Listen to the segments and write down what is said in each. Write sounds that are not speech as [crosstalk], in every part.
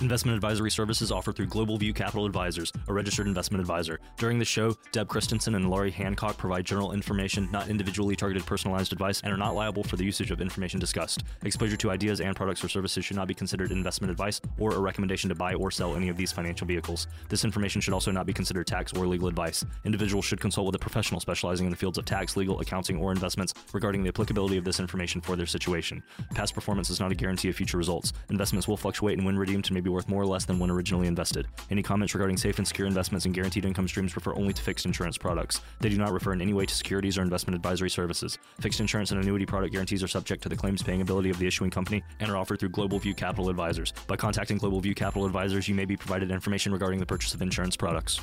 Investment advisory services offered through Global View Capital Advisors, a registered investment advisor. During the show, Deb Christensen and Laurie Hancock provide general information, not individually targeted personalized advice, and are not liable for the usage of information discussed. Exposure to ideas and products or services should not be considered investment advice or a recommendation to buy or sell any of these financial vehicles. This information should also not be considered tax or legal advice. Individuals should consult with a professional specializing in the fields of tax, legal, accounting, or investments regarding the applicability of this information for their situation. Past performance is not a guarantee of future results. Investments will fluctuate and when redeemed may be worth more or less than when originally invested. Any comments regarding safe and secure investments and guaranteed income streams refer only to fixed insurance products. They do not refer in any way to securities or investment advisory services. Fixed insurance and annuity product guarantees are subject to the claims paying ability of the issuing company and are offered through Global View Capital Advisors. By contacting Global View Capital Advisors, you may be provided information regarding the purchase of insurance products.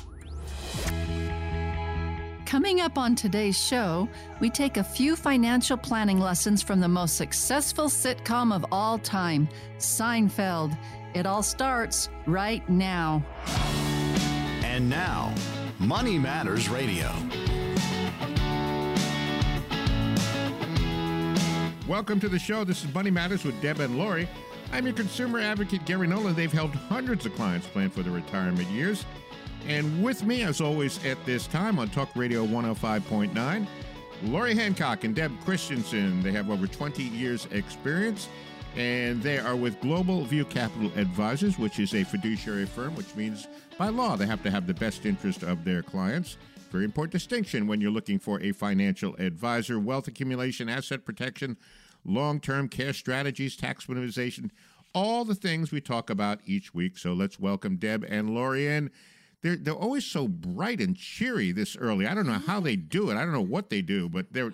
Coming up on today's show, we take a few financial planning lessons from the most successful sitcom of all time, Seinfeld. It all starts right now. And now, Money Matters Radio. Welcome to the show. This is Money Matters with Deb and Laurie. I'm your consumer advocate, Gary Nolan. They've helped hundreds of clients plan for their retirement years. And with me, as always, at this time on Talk Radio 105.9, Laurie Hancock and Deb Christensen. They have over 20 years' experience, and they are with Global View Capital Advisors, which is a fiduciary firm, which means by law they have to have the best interest of their clients. Very important distinction when you're looking for a financial advisor. Wealth accumulation, asset protection, long term care strategies, tax minimization, all the things we talk about each week. So let's welcome Deb and Laurie in. They're, they're always so bright and cheery this early. I don't know how they do it. I don't know what they do, but they're.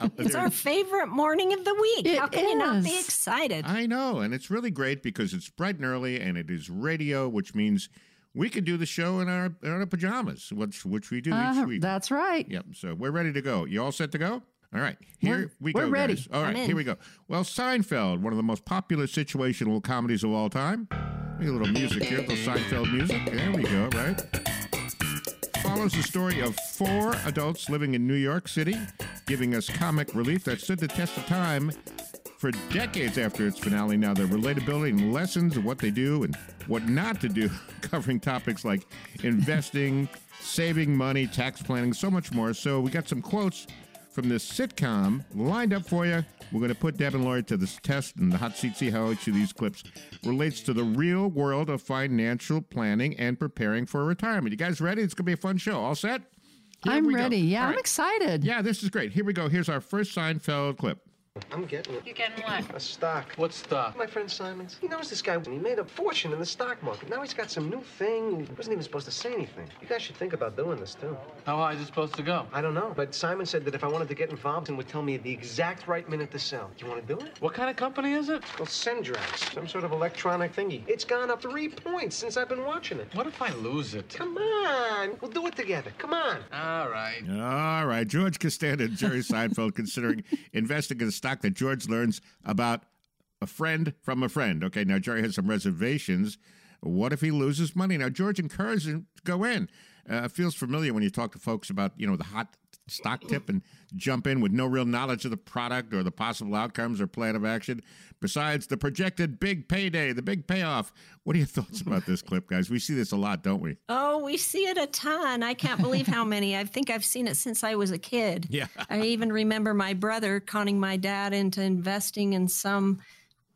Uh, [laughs] it's they're, our favorite morning of the week. It How can you not be excited? I know, and it's really great because it's bright and early, and it is radio, which means we could do the show in our in our pajamas, which which we do Uh, each week. that's right. Yep. So we're ready to go. You all set to go? All right. Here We're- we we're ready. Guys. All I'm right. in. Here we go. Well, Seinfeld, one of the most popular situational comedies of all time. Maybe a little music here, a little Seinfeld music. There we go. Right. Follows the story of four adults living in New York City, giving us comic relief that stood the test of time for decades after its finale. Now, the relatability and lessons of what they do and what not to do, [laughs] covering topics like investing, saving money, tax planning, so much more. So, we got some quotes from this sitcom lined up for you. We're going to put Deb and Laurie to this test in the hot seat, see how each of these clips relates to the real world of financial planning and preparing for retirement. You guys ready? It's going to be a fun show. All set? Here I'm we go. ready. Yeah, All I'm right. excited. Yeah, this is great. Here we go. Here's our first Seinfeld clip. I'm getting it. You're getting what? A stock. What stock? My friend Simons. He knows this guy. He made a fortune in the stock market. Now he's got some new thing. He wasn't even supposed to say anything. You guys should think about doing this too. How high is it supposed to go? I don't know, but Simon said that if I wanted to get involved, and would tell me the exact right minute to sell. Do you want to do it? What kind of company is it? It's called Sendrax, some sort of electronic thingy. It's gone up three points since I've been watching it. What if I lose it? Come on, we'll do it together. Come on. All right. All right. George Costanza and Jerry Seinfeld considering [laughs] investing in a stock that George learns about a friend from a friend. Okay, now Jerry has some reservations. What if he loses money? Now, George encourages him to go in. Uh, feels familiar when you talk to folks about, you know, the hot stock tip and jump in with no real knowledge of the product or the possible outcomes or plan of action. Besides the projected big payday, the big payoff. What are your thoughts about this clip, guys? We see this a lot, don't we? Oh, we see it a ton. I can't believe how many. I think I've seen it since I was a kid. Yeah. I even remember my brother conning my dad into investing in some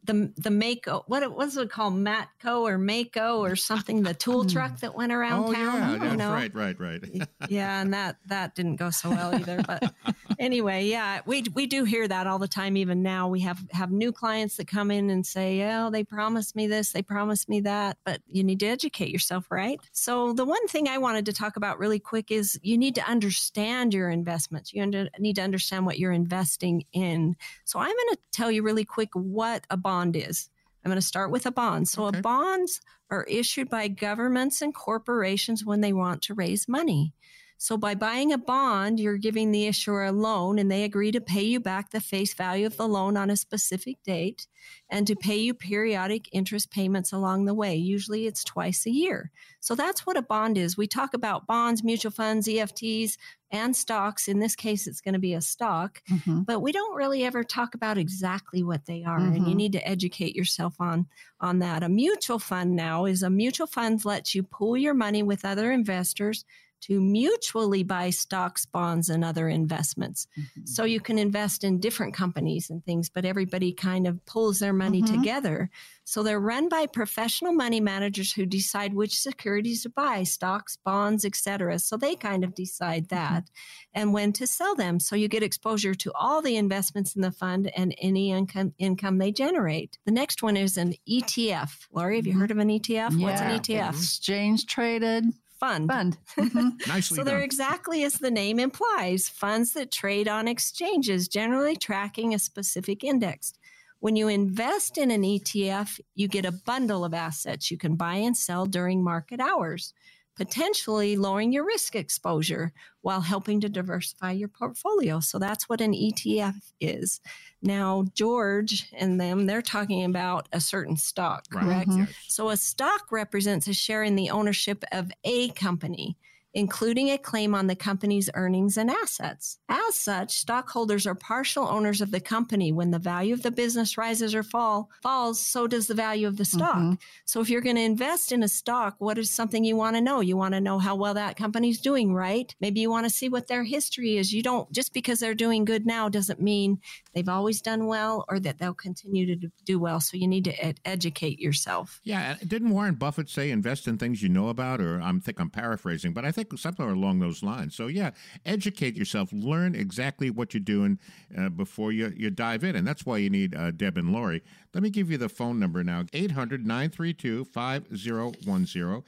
the the Mako what it was it called Matco or Mako or something the tool hmm. truck that went around oh, town. yeah. you That's know? right, right, right. yeah, and that that didn't go so well either. But [laughs] anyway, yeah, we we do hear that all the time. Even now, we have have new clients that come in and say, "Oh, they promised me this, they promised me that," but you need to educate yourself, right? So the one thing I wanted to talk about really quick is you need to understand your investments. You need to understand what you're investing in. So I'm going to tell you really quick what a bond is. I'm going to start with a bond. So Okay. a bonds are issued by governments and corporations when they want to raise money. So by buying a bond, you're giving the issuer a loan and they agree to pay you back the face value of the loan on a specific date and to pay you periodic interest payments along the way. Usually it's twice a year. So that's what a bond is. We talk about bonds, mutual funds, EFTs, and stocks. In this case, it's going to be a stock, Mm-hmm. but we don't really ever talk about exactly what they are. And you Mhm. need to educate yourself on, on that. A mutual fund now is a mutual fund lets you pool your money with other investors to mutually buy stocks, bonds, and other investments. Mm-hmm. So you can invest in different companies and things, but everybody kind of pulls their money Mhm. together. So they're run by professional money managers who decide which securities to buy, stocks, bonds, etc. So they kind of decide that and when to sell them. So you get exposure to all the investments in the fund and any income income they generate. The next one is an ETF. Laurie, have you Mhm. heard of an ETF? What's an ETF? Exchange traded Fund. fund. Mhm. [laughs] Nicely So they're exactly as the name implies funds that trade on exchanges, generally tracking a specific index. When you invest in an ETF, you get a bundle of assets you can buy and sell during market hours, potentially lowering your risk exposure while helping to diversify your portfolio. So that's what an ETF is. Now, George and them, they're talking about a certain stock, Right. correct? Mhm. So a stock represents a share in the ownership of a company, including a claim on the company's earnings and assets. As such, stockholders are partial owners of the company. When the value of the business rises or fall falls, so does the value of the stock. Mhm. So if you're going to invest in a stock, what is something you want to know? You want to know how well that company's doing, right? Maybe you want to see what their history is. You don't just because they're doing good now doesn't mean they've always done well or that they'll continue to do- do well. So you need to ed- educate yourself. Yeah, didn't Warren Buffett say invest in things you know about? Or I'm think I'm paraphrasing, but I think something along those lines. So yeah, educate yourself, learn exactly what you're doing uh, before you, you dive in, and that's why you need uh, Deb and Laurie. Let me give you the phone number now: 800-932-5010,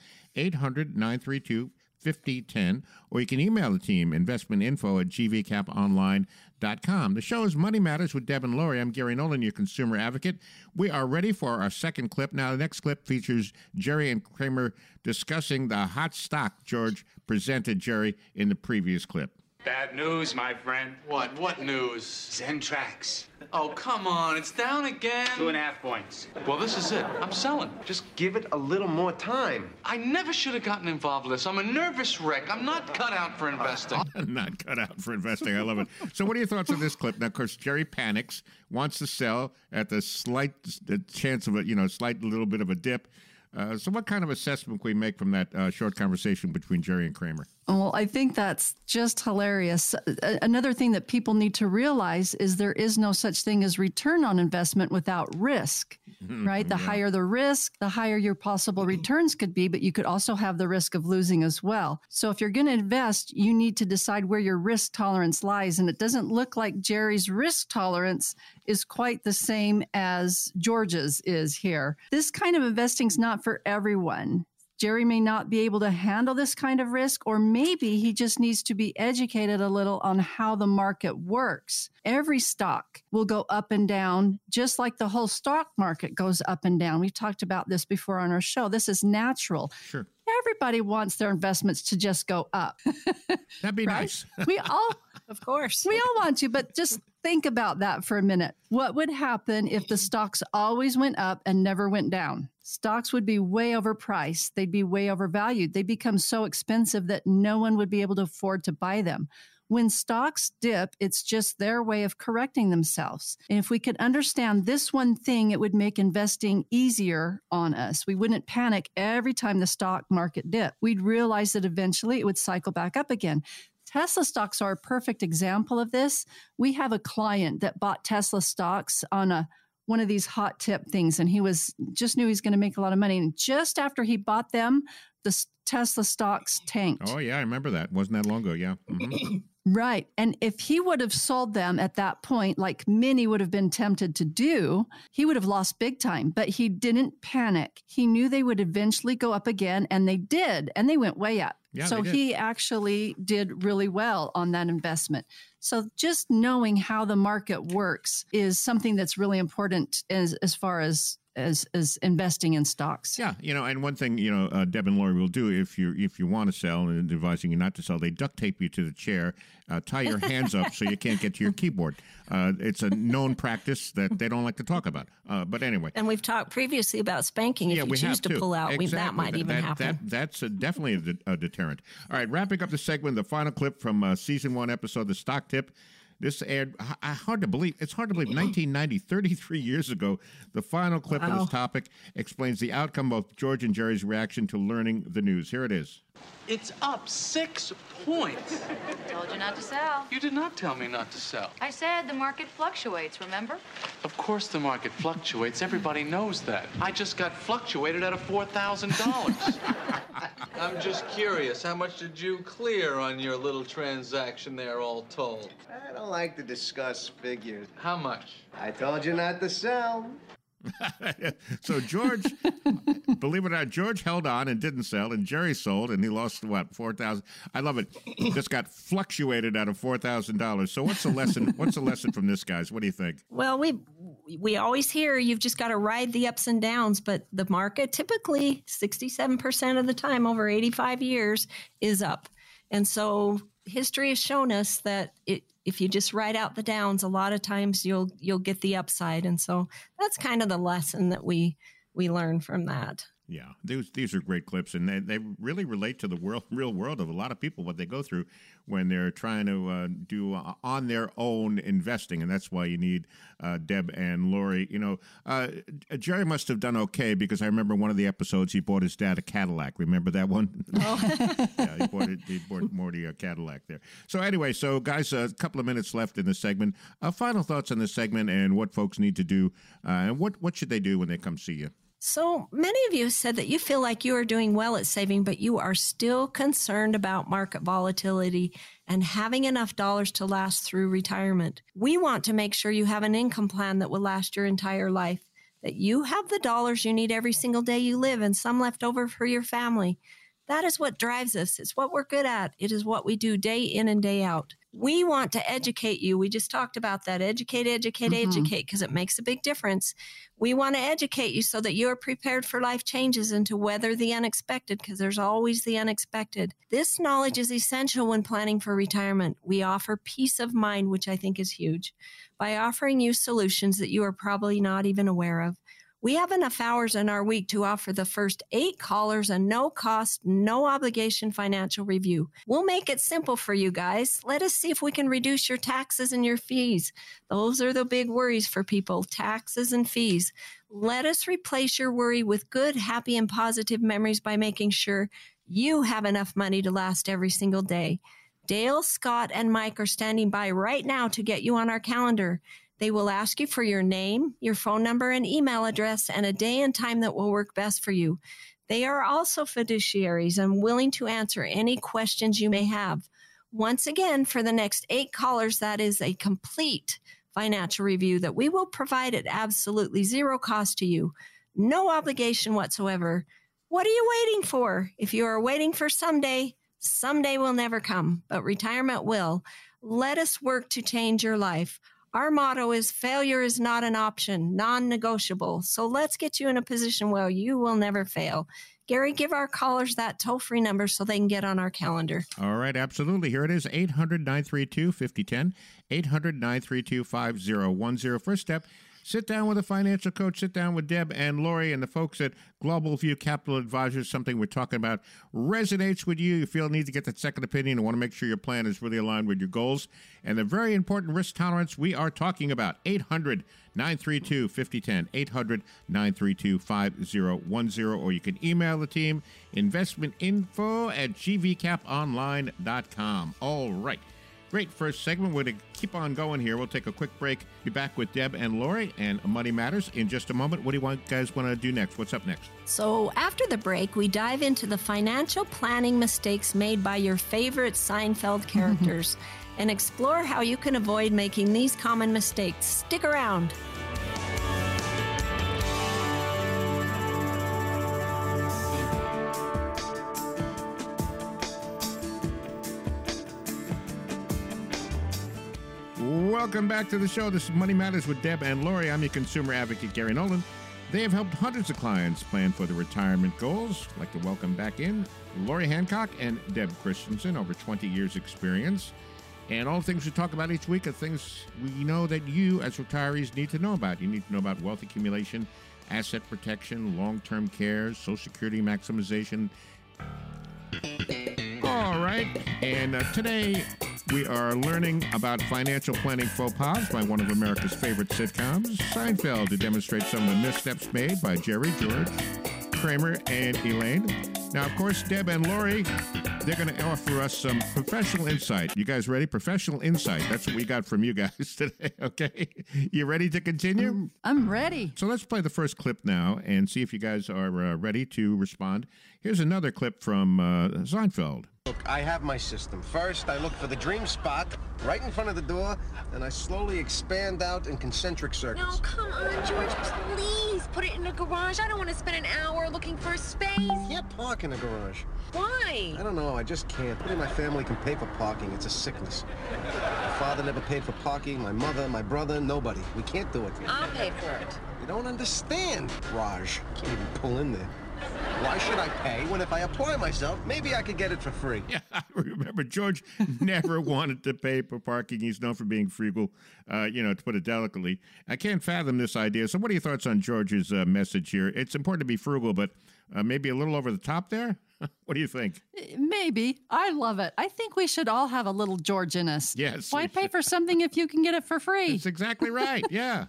800-932-5010, or you can email the team investmentinfo at gvcaponline.com. The show is Money Matters with Deb and Laurie. I'm Gary Nolan, your consumer advocate. We are ready for our second clip. Now, the next clip features Jerry and Kramer discussing the hot stock George presented Jerry in the previous clip. Bad news, my friend. What? What news? Zen Zentrax. Oh, come on. It's down again. Two and a half points. Well, this is it. I'm selling. Just give it a little more time. I never should have gotten involved with this. I'm a nervous wreck. I'm not cut out for investing. [laughs] Not cut out for investing. I love it. So, what are your thoughts on this clip? Now, of course, Jerry panics, wants to sell at the slight the chance of a you know slight little bit of a dip. Uh, so, what kind of assessment can we make from that uh, short conversation between Jerry and Kramer? Well, I think that's just hilarious. A- Another thing that people need to realize is there is no such thing as return on investment without risk, right? The mm-hmm. higher the risk, the higher your possible mm-hmm. returns could be, but you could also have the risk of losing as well. So if you're going to invest, you need to decide where your risk tolerance lies. And it doesn't look like Jerry's risk tolerance is quite the same as George's is here. This kind of investing is not for everyone. Jerry may not be able to handle this kind of risk, or maybe he just needs to be educated a little on how the market works. Every stock will go up and down, just like the whole stock market goes up and down. We've talked about this before on our show. This is natural. Sure. Everybody wants their investments to just go up. [laughs] That'd be Right? nice. [laughs] we all Of course. we all want to, but just think about that for a minute. What would happen if the stocks always went up and never went down? Stocks would be way overpriced. They'd be way overvalued. They become so expensive that no one would be able to afford to buy them. When stocks dip, it's just their way of correcting themselves. And if we could understand this one thing, it would make investing easier on us. We wouldn't panic every time the stock market dipped. We'd realize that eventually it would cycle back up again. Tesla stocks are a perfect example of this. We have a client that bought Tesla stocks on a one of these hot tip things and he was just knew he was going to make a lot of money and just after he bought them the Tesla stocks tanked. Oh yeah, I remember that. Wasn't that long ago? Yeah. Mhm. [clears throat] Right. And if he would have sold them at that point, like many would have been tempted to do, he would have lost big time. But he didn't panic. He knew they would eventually go up again, and they did, and they went way up. Yeah, so he actually did really well on that investment. So just knowing how the market works is something that's really important as, as far as as as investing in stocks. Yeah, you know, and one thing you know, uh, Deb and Laurie will do if you if you want to sell and advising you not to sell, they duct tape you to the chair, uh, tie your hands up so you can't get to your [laughs] keyboard. Uh, it's a known practice that they don't like to talk about. Uh, but anyway, And we've talked previously about spanking. If yeah, you we choose have to too. pull out, we, that Exactly. might even That- happen. that- that's a, definitely a, de- a deterrent. All right, wrapping up the segment, the final clip from uh, season one episode, the stock tip. This aired, h- h- hard to believe, it's hard to believe, 1990, 33 years ago. The final clip of this topic explains the outcome of George and Jerry's reaction to learning the news. Here it is. It's up six points. Told you not to sell. You did not tell me not to sell. I said the market fluctuates, remember? Of course the market fluctuates. Everybody knows that. I just got fluctuated out of $4,000. [laughs] I'm just curious, how much did you clear on your little transaction there, all told? I don't like to discuss figures. How much? I told you not to sell. So George, [laughs] believe it or not, George held on and didn't sell, and Jerry sold, and he lost what four thousand. I love it. Just got fluctuated out of four thousand dollars. So what's the lesson? What's the lesson from this, guys? What do you think? Well, we we always hear you've just got to ride the ups and downs, but the market typically 67% of the time over 85 years is up. And so history has shown us that it, if you just ride out the downs, a lot of times you'll you'll get the upside. And so that's kind of the lesson that we we learn from that. Yeah, these these are great clips, and they, they really relate to the world, [laughs] real world of a lot of people what they go through when they're trying to uh, do uh, on their own investing, and that's why you need uh, Deb and Laurie. You know, uh, Jerry must have done okay because I remember one of the episodes he bought his dad a Cadillac. Remember that one? [laughs] Oh. [laughs] yeah, he bought it. He bought Morty a Cadillac there. So anyway, so guys, a couple of minutes left in the segment. Uh, final thoughts on this segment and what folks need to do, uh, and what what should they do when they come see you? So many of you said that you feel like you are doing well at saving, but you are still concerned about market volatility and having enough dollars to last through retirement. We want to make sure you have an income plan that will last your entire life, that you have the dollars you need every single day you live and some left over for your family. That is what drives us. It's what we're good at. It is what we do day in and day out. We want to educate you. We just talked about that. Educate, educate, Mhm. educate, because it makes a big difference. We want to educate you so that you are prepared for life changes and to weather the unexpected, because there's always the unexpected. This knowledge is essential when planning for retirement. We offer peace of mind, which I think is huge, by offering you solutions that you are probably not even aware of. We have enough hours in our week to offer the first eight callers a no cost, no obligation financial review. We'll make it simple for you guys. Let us see if we can reduce your taxes and your fees. Those are the big worries for people taxes and fees. Let us replace your worry with good, happy, and positive memories by making sure you have enough money to last every single day. Dale, Scott, and Mike are standing by right now to get you on our calendar. They will ask you for your name, your phone number, and email address, and a day and time that will work best for you. They are also fiduciaries and willing to answer any questions you may have. Once again, for the next eight callers, that is a complete financial review that we will provide at absolutely zero cost to you. No obligation whatsoever. What are you waiting for? If you are waiting for someday, someday will never come, but retirement will. Let us work to change your life. Our motto is failure is not an option, non negotiable. So let's get you in a position where you will never fail. Gary, give our callers that toll free number so they can get on our calendar. All right, absolutely. Here it is 800 932 5010. 800 932 5010. First step sit down with a financial coach, sit down with Deb and Laurie and the folks at Global View Capital Advisors. Something we're talking about resonates with you. You feel need to get that second opinion and want to make sure your plan is really aligned with your goals. And the very important risk tolerance we are talking about 800 932 5010. 800 932 5010. Or you can email the team investmentinfo at gvcaponline.com. All right. Great first segment. We're going to keep on going here. We'll take a quick break. Be back with Deb and Laurie and Money Matters in just a moment. What do you want, guys want to do next? What's up next? So, after the break, we dive into the financial planning mistakes made by your favorite Seinfeld [laughs] characters and explore how you can avoid making these common mistakes. Stick around. Welcome back to the show. This is Money Matters with Deb and Laurie. I'm your consumer advocate, Gary Nolan. They have helped hundreds of clients plan for their retirement goals. I'd like to welcome back in Laurie Hancock and Deb Christensen, over 20 years' experience. And all the things we talk about each week are things we know that you, as retirees, need to know about. You need to know about wealth accumulation, asset protection, long term care, Social Security maximization. All right. And uh, today we are learning about financial planning faux pas by one of America's favorite sitcoms, Seinfeld, to demonstrate some of the missteps made by Jerry, George, Kramer, and Elaine. Now, of course, Deb and Laurie, they're going to offer us some professional insight. You guys ready? Professional insight. That's what we got from you guys [laughs] today, okay? You ready to continue? I'm ready. So let's play the first clip now and see if you guys are uh, ready to respond. Here's another clip from uh, Seinfeld. Look, I have my system. First, I look for the dream spot right in front of the door, and I slowly expand out in concentric circles. No, come on, George, please put it in the garage. I don't want to spend an hour looking for a space. Can't park in the garage. Why? I don't know, I just can't. Nobody in my family can pay for parking. It's a sickness. My father never paid for parking, my mother, my brother, nobody. We can't do it. I'll pay for it. You don't understand, Raj. Can't even pull in there. Why should I pay when if I apply myself, maybe I could get it for free? [laughs] Yeah, I remember George [laughs] never wanted to pay for parking. He's known for being frugal, uh, you know, to put it delicately. I can't fathom this idea. So, what are your thoughts on George's uh, message here? It's important to be frugal, but uh, maybe a little over the top there? [laughs] what do you think? Maybe. I love it. I think we should all have a little George in us. Yes. Why pay for something if you can get it for free? That's exactly right. Yeah.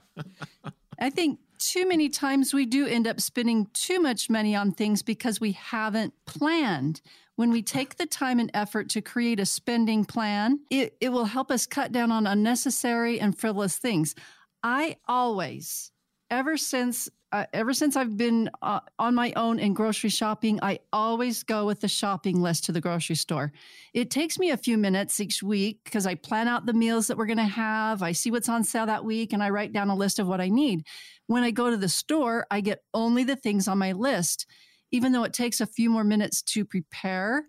I think too many times we do end up spending too much money on things because we haven't planned. When we take the time and effort to create a spending plan, it, it will help us cut down on unnecessary and frivolous things. I always, ever since uh, ever since I've been uh, on my own in grocery shopping, I always go with the shopping list to the grocery store. It takes me a few minutes each week because I plan out the meals that we're going to have. I see what's on sale that week and I write down a list of what I need. When I go to the store, I get only the things on my list. Even though it takes a few more minutes to prepare,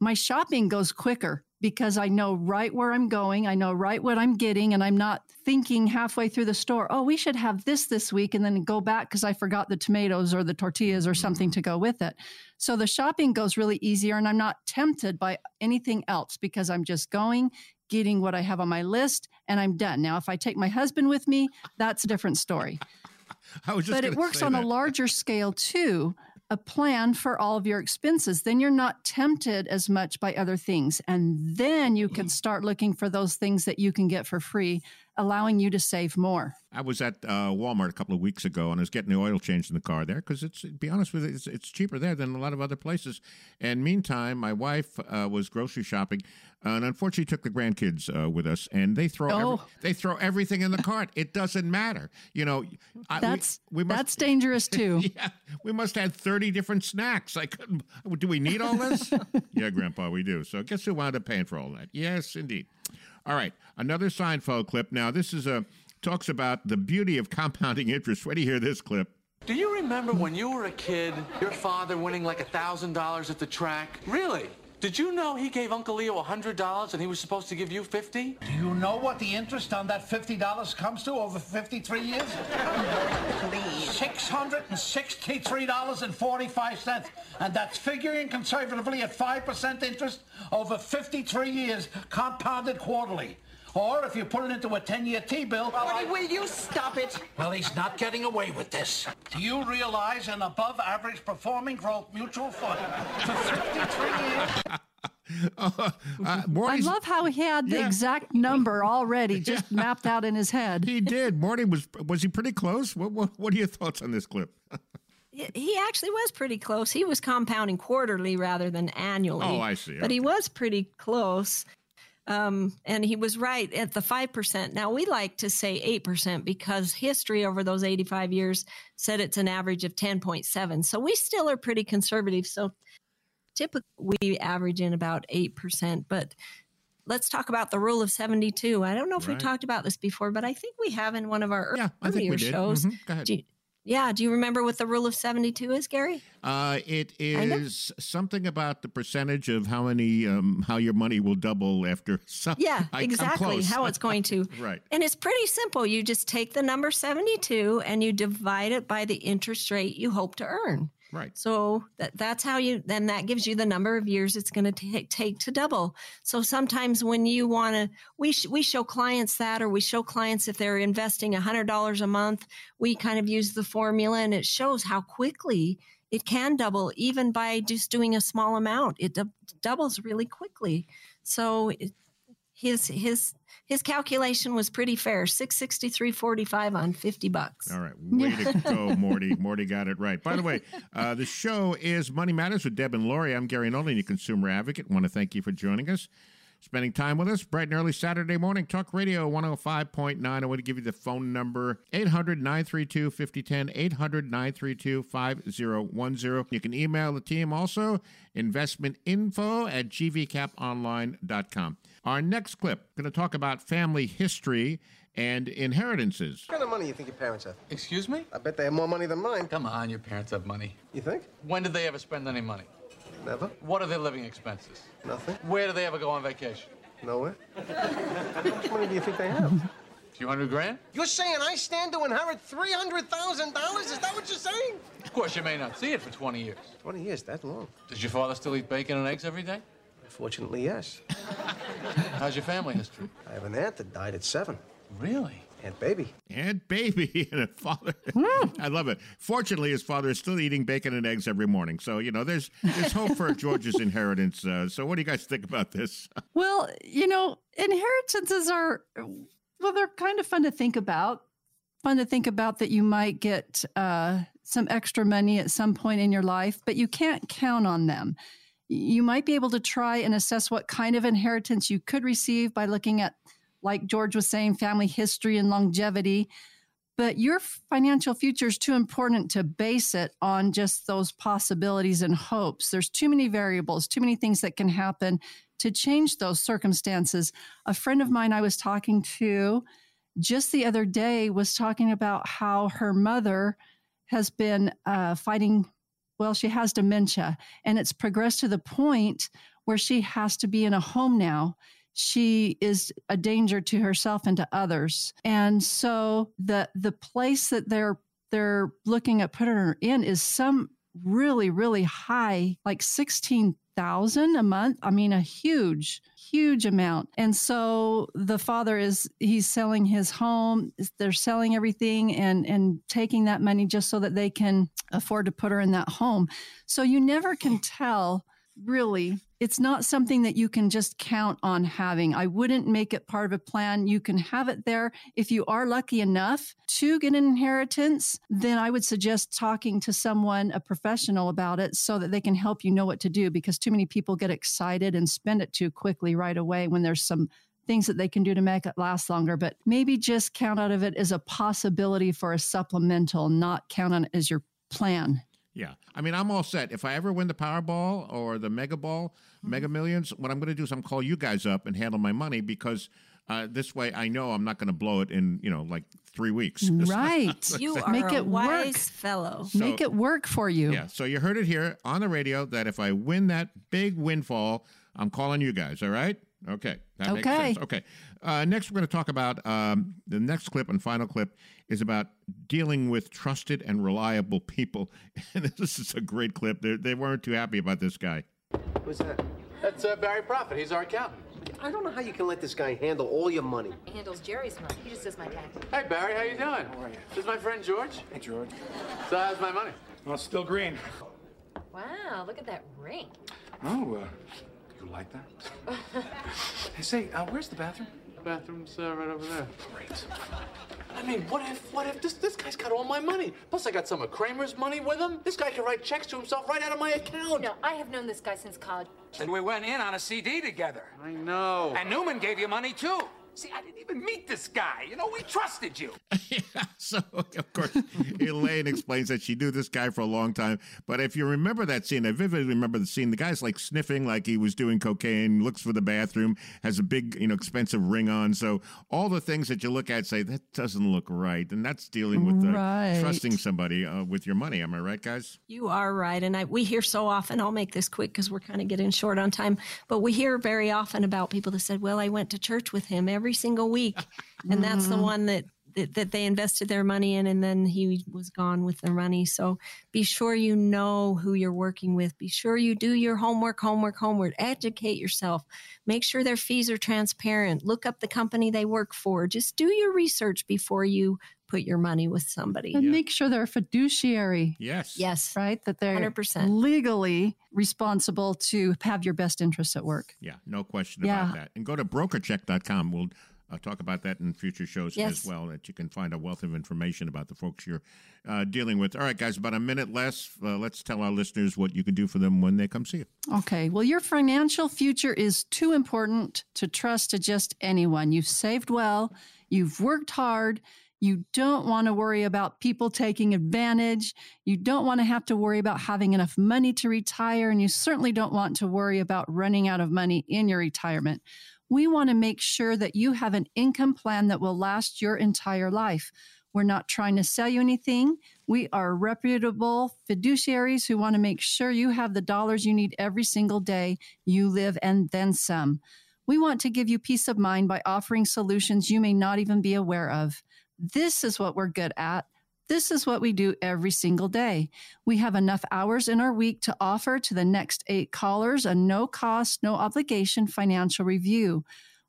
my shopping goes quicker because I know right where I'm going. I know right what I'm getting, and I'm not thinking halfway through the store, oh, we should have this this week, and then go back because I forgot the tomatoes or the tortillas or something to go with it. So the shopping goes really easier, and I'm not tempted by anything else because I'm just going, getting what I have on my list, and I'm done. Now, if I take my husband with me, that's a different story. [laughs] but it works on that. a larger scale too a plan for all of your expenses. Then you're not tempted as much by other things. And then you can mm-hmm. start looking for those things that you can get for free, allowing you to save more. I was at uh, Walmart a couple of weeks ago and I was getting the oil changed in the car there because it's, to be honest with you, it's, it's, cheaper there than a lot of other places. And meantime, my wife uh, was grocery shopping and unfortunately took the grandkids uh, with us and they throw Oh. every, they throw everything in the cart. It doesn't matter. You know, I, we- That's we, must, that's dangerous [laughs] too. yeah, we must have 30 different snacks. I couldn't, do we need all this? [laughs] yeah, Grandpa, we do. So guess who wound up paying for all that? Yes, indeed. All right, another Seinfeld clip. Now, this is a talks about the beauty of compounding interest. Wait to hear this clip. Do you remember when you were a kid, your father winning like a thousand dollars at the track? Really? Did you know he gave Uncle Leo a hundred dollars and he was supposed to give you fifty? Do you know what the interest on that $50 comes to over 53 years? $663.45. And that's figuring conservatively at 5% interest over 53 years, compounded quarterly. Or if you put it into a 10-year T-bill... Well, Woody, will you stop it? Well, he's not getting away with this. Do you realize an above-average performing growth mutual fund [laughs] for 53 years... [laughs] Uh, uh, I love how he had the Yeah. exact number already just mapped out in his head. He did. Morty was was he pretty close? What what, what are your thoughts on this clip? [laughs] He actually was pretty close. He was compounding quarterly rather than annually. Oh, I see. But he was pretty close. Um, and he was right at the 5%. Now, we like to say 8% because history over those 85 years said it's an average of 10.7. So we still are pretty conservative. So typically we average in about 8%. But let's talk about the rule of 72. I don't know if we talked about this before, but I think we have in one of our Yeah, I think we earlier did. shows. Mhm. Go ahead. Yeah. Do you remember what the rule of 72 is, Gary? Uh, it of. something about the percentage of how many, um, how your money will double after. [laughs] Some, Yeah, I- exactly. How it's going to. [laughs] right. And it's pretty simple. You just take the number 72 and you divide it by the interest rate you hope to earn. Right. So that, that's how you, then that gives you the number of years it's going to take to double. So sometimes when you want to, we, sh- we show clients that, or we show clients if they're investing $100 a month, we kind of use the formula and it shows how quickly it can double even by just doing a small amount. It dou- doubles really quickly. So it, his, his, his calculation was pretty fair 663.45 on 50 bucks. All right. Way to [laughs] go, Morty. Morty got it right. By the way, uh, the show is Money Matters with Deb and Laurie. I'm Gary Nolan, your consumer advocate. want to thank you for joining us, spending time with us. Bright and early Saturday morning, Talk Radio 105.9. I want to give you the phone number 800 932 5010, 800 932 5010. You can email the team also, investmentinfo at gvcaponline.com. Our next clip, going to talk about family history and inheritances. What kind of money you think your parents have? Excuse me? I bet they have more money than mine. Come on, your parents have money. You think? When did they ever spend any money? Never. What are their living expenses? Nothing. Where do they ever go on vacation? Nowhere. How much money do you think they have? A few hundred grand? You're saying I stand to inherit three hundred thousand dollars? Is that what you're saying? Of course, you may not see it for 20 years. Twenty years, that long? Does your father still eat bacon and eggs every day? Fortunately, yes. [laughs] How's your family history? I have an aunt that died at seven. Really? Aunt Baby. Aunt baby [laughs] and a father. [laughs] I love it. Fortunately, his father is still eating bacon and eggs every morning. So you know, there's there's hope for George's inheritance. Uh, so what do you guys think about this? Well, you know, inheritances are, well, they're kind of fun to think about. Fun to think about that you might get uh, some extra money at some point in your life, but you can't count on them. You might be able to try and assess what kind of inheritance you could receive by looking at, like George was saying, family history and longevity. But your financial future is too important to base it on just those possibilities and hopes. There's too many variables, too many things that can happen to change those circumstances. A friend of mine I was talking to just the other day was talking about how her mother has been uh, fighting, well, she has dementia, and it's progressed to the point where she has to be in a home now. She is a danger to herself and to others. And so the the place that they're they're looking at putting her in is some really, really high, like 16,000 a month. I mean, a huge, huge amount. And so the father is, he's selling his home. They're selling everything and, and taking that money just so that they can afford to put her in that home. So you never can tell really it's not something that you can just count on having. I wouldn't make it part of a plan. You can have it there. If you are lucky enough to get an inheritance, then I would suggest talking to someone, a professional about it so that they can help you know what to do because too many people get excited and spend it too quickly right away when there's some things that they can do to make it last longer. But maybe just count out of it as a possibility for a supplemental, not count on it as your plan. Yeah, I mean, I'm all set. If I ever win the Powerball or the Mega Ball, Mega Millions, what I'm going to do is I'm call you guys up and handle my money because uh, this way I know I'm not going to blow it in you know like three weeks. [laughs] Right. [laughs] You are Make a it work. wise fellow. Make it work for you. Yeah. So you heard it here on the radio that if I win that big windfall, I'm calling you guys. All right. Okay. That makes Okay. sense. Okay. Uh, next, we're going to talk about um, the next clip and final clip is about dealing with trusted and reliable people. [laughs] And this is a great clip. They, they weren't too happy about this guy. Who's that? That's uh, Barry Prophet. He's our accountant. I don't know how you can let this guy handle all your money. He handles Jerry's money. He just does my tax. Hey, Barry, how you doing? How are you? This is my friend George. Hey, George. So how's my money? Well, it's still green. Wow, look at that ring. Oh, uh, you like that? [laughs] hey, say, uh, where's the bathroom? The bathroom's uh, right over there. Great. I mean, what if, what if this, this guy's got all my money? Plus, I got some of Kramer's money with him. This guy can write checks to himself right out of my account. No, I have known this guy since college. And we went in on a CD together. I know. And Newman gave you money too. See, I didn't even meet this guy. You know, we trusted you. [laughs] yeah, So, of course, Elaine explains that she knew this guy for a long time. But if you remember that scene, I vividly remember the scene. The guy's like sniffing like he was doing cocaine, looks for the bathroom, has a big, you know, expensive ring on. So, all the things that you look at say, that doesn't look right. And that's dealing with uh, Right. trusting somebody uh, with your money. Am I right, guys? You are right. And I, we hear so often, I'll make this quick because we're kind of getting short on time, but we hear very often about people that said, well, I went to church with him every single week. And that's the Mhm. one that, that, that they invested their money in and then he was gone with the money. So be sure you know who you're working with. Be sure you do your homework, homework, homework. Educate yourself. Make sure their fees are transparent. Look up the company they work for. Just do your research before you put your money with somebody. And make sure they're a fiduciary. Yes. Yes. Right? That they're 100%. legally responsible to have your best interests at work. Yeah, no question Yeah. about that. And go to brokercheck.com. We'll uh, talk about that in future shows Yes. as well, that you can find a wealth of information about the folks you're uh, dealing with. All right, guys, about a minute less. Uh, let's tell our listeners what you can do for them when they come see you. Okay. Well, your financial future is too important to trust to just anyone. You've saved well, you've worked hard. You don't want to worry about people taking advantage. You don't want to have to worry about having enough money to retire. And you certainly don't want to worry about running out of money in your retirement. We want to make sure that you have an income plan that will last your entire life. We're not trying to sell you anything. We are reputable fiduciaries who want to make sure you have the dollars you need every single day you live and then some. We want to give you peace of mind by offering solutions you may not even be aware of. This is what we're good at. This is what we do every single day. We have enough hours in our week to offer to the next eight callers a no cost, no obligation financial review.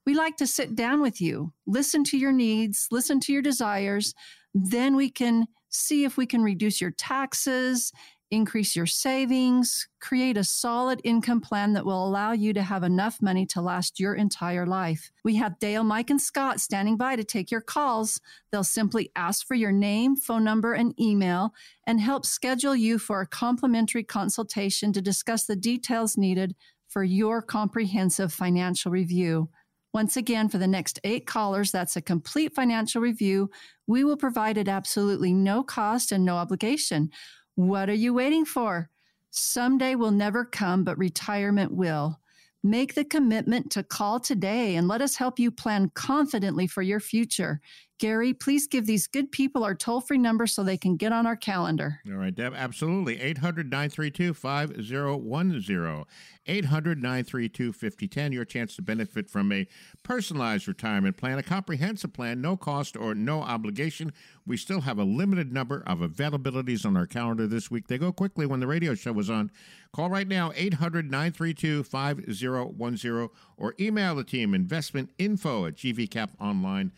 We like to sit down with you, listen to your needs, listen to your desires. Then we can see if we can reduce your taxes, increase your savings, create a solid income plan that will allow you to have enough money to last your entire life. We have Dale, Mike, and Scott standing by to take your calls. They'll simply ask for your name, phone number, and email and help schedule you for a complimentary consultation to discuss the details needed for your comprehensive financial review. Once again, for the next eight callers, that's a complete financial review. We will provide at absolutely no cost and no obligation. What are you waiting for? Someday will never come, but retirement will. Make the commitment to call today and let us help you plan confidently for your future. Gary, please give these good people our toll free number so they can get on our calendar. All right, Deb, absolutely. 800 932 5010. 800 932 5010. Your chance to benefit from a personalized retirement plan, a comprehensive plan, no cost or no obligation. We still have a limited number of availabilities on our calendar this week. They go quickly when the radio show was on. Call right now, 800 932 5010, or email the team investmentinfo at gvcaponline.com.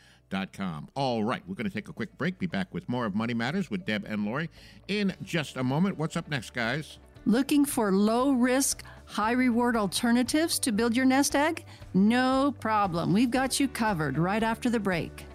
All right, we're going to take a quick break. Be back with more of Money Matters with Deb and Laurie in just a moment. What's up next, guys? Looking for low risk, high reward alternatives to build your nest egg? No problem. We've got you covered right after the break.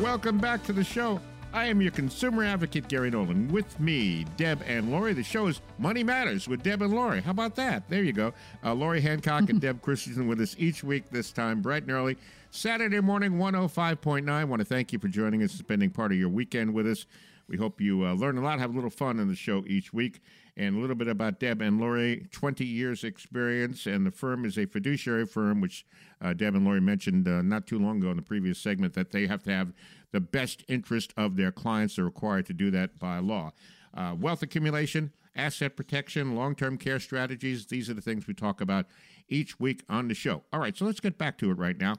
Welcome back to the show. I am your consumer advocate, Gary Nolan. With me, Deb and Laurie. The show is Money Matters with Deb and Laurie. How about that? There you go. Uh, Laurie Hancock and [laughs] Deb Christensen with us each week, this time bright and early. Saturday morning, 105.9. I want to thank you for joining us and spending part of your weekend with us. We hope you uh, learn a lot, have a little fun in the show each week. And a little bit about Deb and Laurie 20 years experience, and the firm is a fiduciary firm, which uh, Deb and Laurie mentioned uh, not too long ago in the previous segment that they have to have the best interest of their clients. They're required to do that by law. Uh, wealth accumulation, asset protection, long term care strategies. These are the things we talk about each week on the show. All right, so let's get back to it right now.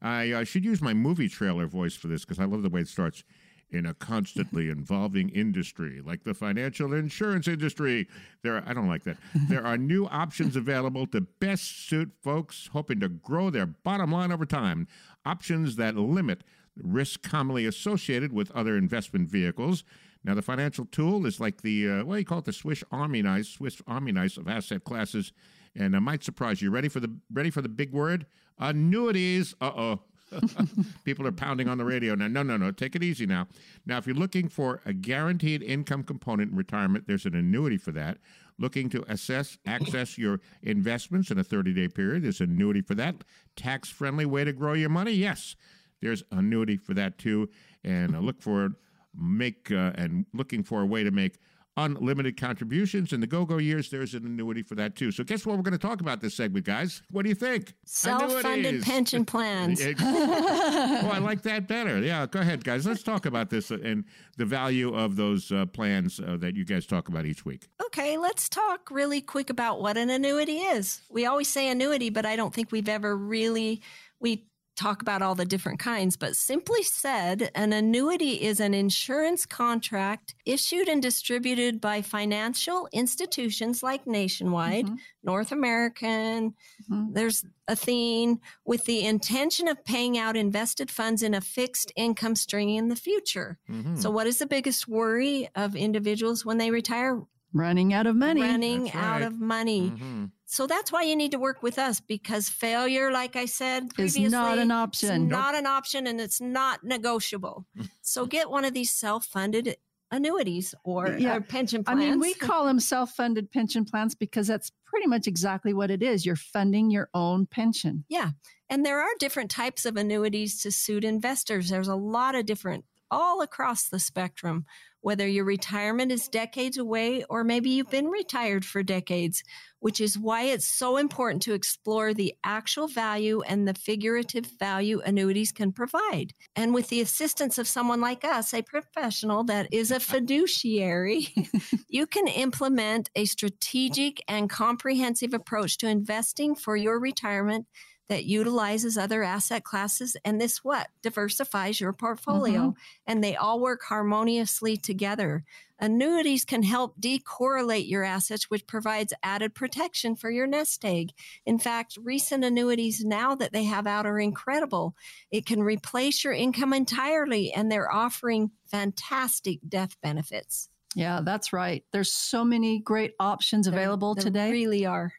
I uh, should use my movie trailer voice for this because I love the way it starts. In a constantly [laughs] evolving industry like the financial insurance industry, there are, I don't like that. There are new options available to best suit folks hoping to grow their bottom line over time. Options that limit risk commonly associated with other investment vehicles. Now, the financial tool is like the, uh, what do you call it, the Swiss Army knife, Swiss Army knife of asset classes, and I might surprise you. Ready for the ready for the big word? Annuities. Uh oh. [laughs] People are pounding on the radio now. No, no, no. Take it easy now. Now, if you're looking for a guaranteed income component in retirement, there's an annuity for that. Looking to assess, access your investments in a 30 day period, there's an annuity for that. Tax friendly way to grow your money? Yes, there's annuity for that too. And uh, look for make uh, and looking for a way to make unlimited contributions. In the go go years, there's an annuity for that too. So, guess what we're going to talk about this segment, guys? What do you think? Self-funded Annuities. pension [laughs] plans. oh, I like that better. Yeah, go ahead, guys. Let's talk about this and the value of those uh, plans uh, that you guys talk about each week. Okay, let's talk really quick about what an annuity is. We always say annuity, but I don't think we've ever really we talk about all the different kinds, but simply said, an annuity is an insurance contract issued and distributed by financial institutions like Nationwide, Mm-hmm. North American, there's Athene, with the intention of paying out invested funds in a fixed income stream in the future. Mm-hmm. So, what is the biggest worry of individuals when they retire? Running out of money. Running That's out of money. Mm-hmm. So that's why you need to work with us because failure, like I said Is not an is option. not an option, and it's not negotiable. [laughs] so get one of these self-funded annuities or, or pension plans. I mean, we call them self funded pension plans because that's pretty much exactly what it is. You're funding your own pension. Yeah. And there are different types of annuities to suit investors. There's a lot of different all across the spectrum, whether your retirement is decades away or maybe you've been retired for decades, which is why it's so important to explore the actual value and the figurative value annuities can provide. And with the assistance of someone like us, a professional that is a fiduciary, [laughs] you can implement a strategic and comprehensive approach to investing for your retirement that utilizes other asset classes and this what diversifies your portfolio Mhm. and they all work harmoniously together annuities can help decorrelate your assets which provides added protection for your nest egg in fact recent annuities now that they have out are incredible it can replace your income entirely and they're offering fantastic death benefits Yeah, that's right. There's so many great options available there today. really are.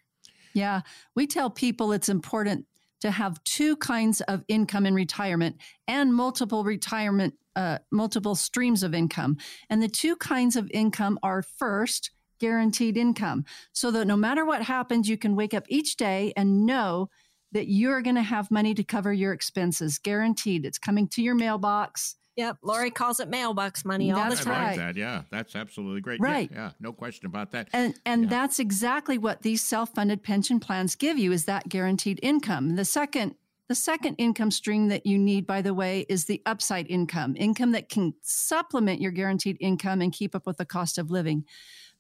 Yeah, we tell people it's important to have two kinds of income in retirement and multiple retirement, uh, multiple streams of income. And the two kinds of income are first, guaranteed income, so that no matter what happens, you can wake up each day and know that you're going to have money to cover your expenses. Guaranteed. It's coming to your mailbox. Yep. Laurie calls it mailbox money all That's the time. right. like that. Yeah, that's absolutely great. Right. Yeah, no question about that. And and that's exactly what these self-funded pension plans give you is that guaranteed income. The second the second income stream that you need by the way is the upside income, income that can supplement your guaranteed income and keep up with the cost of living.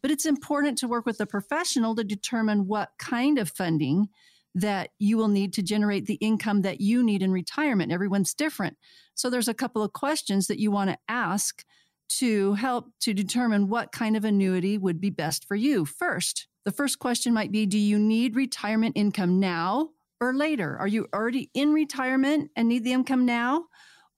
But it's important to work with a professional to determine what kind of funding that you will need to generate the income that you need in retirement. Everyone's different. So there's a couple of questions that you want to ask to help to determine what kind of annuity would be best for you. First, the first question might be Do you need retirement income now or later? Are you already in retirement and need the income now?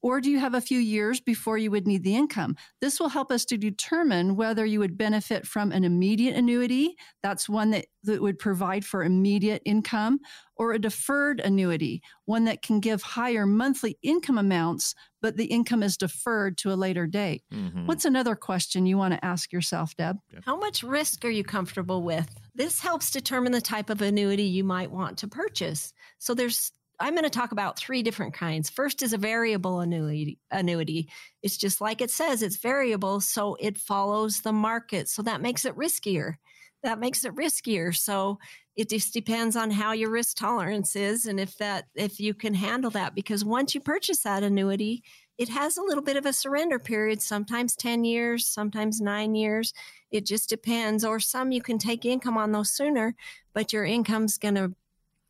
Or do you have a few years before you would need the income? This will help us to determine whether you would benefit from an immediate annuity. That's one that, that would provide for immediate income, or a deferred annuity, one that can give higher monthly income amounts, but the income is deferred to a later date. Mhm. What's another question you want to ask yourself, Deb? How much risk are you comfortable with? This helps determine the type of annuity you might want to purchase. So there's I'm going to talk about three different kinds. First is a variable annuity. Annuity. It's just like it says, it's variable, so it follows the market. So that makes it riskier. That makes it riskier. So it just depends on how your risk tolerance is and if that if you can handle that because once you purchase that annuity, it has a little bit of a surrender period, sometimes 10 years, sometimes 9 years. It just depends or some you can take income on those sooner, but your income's going to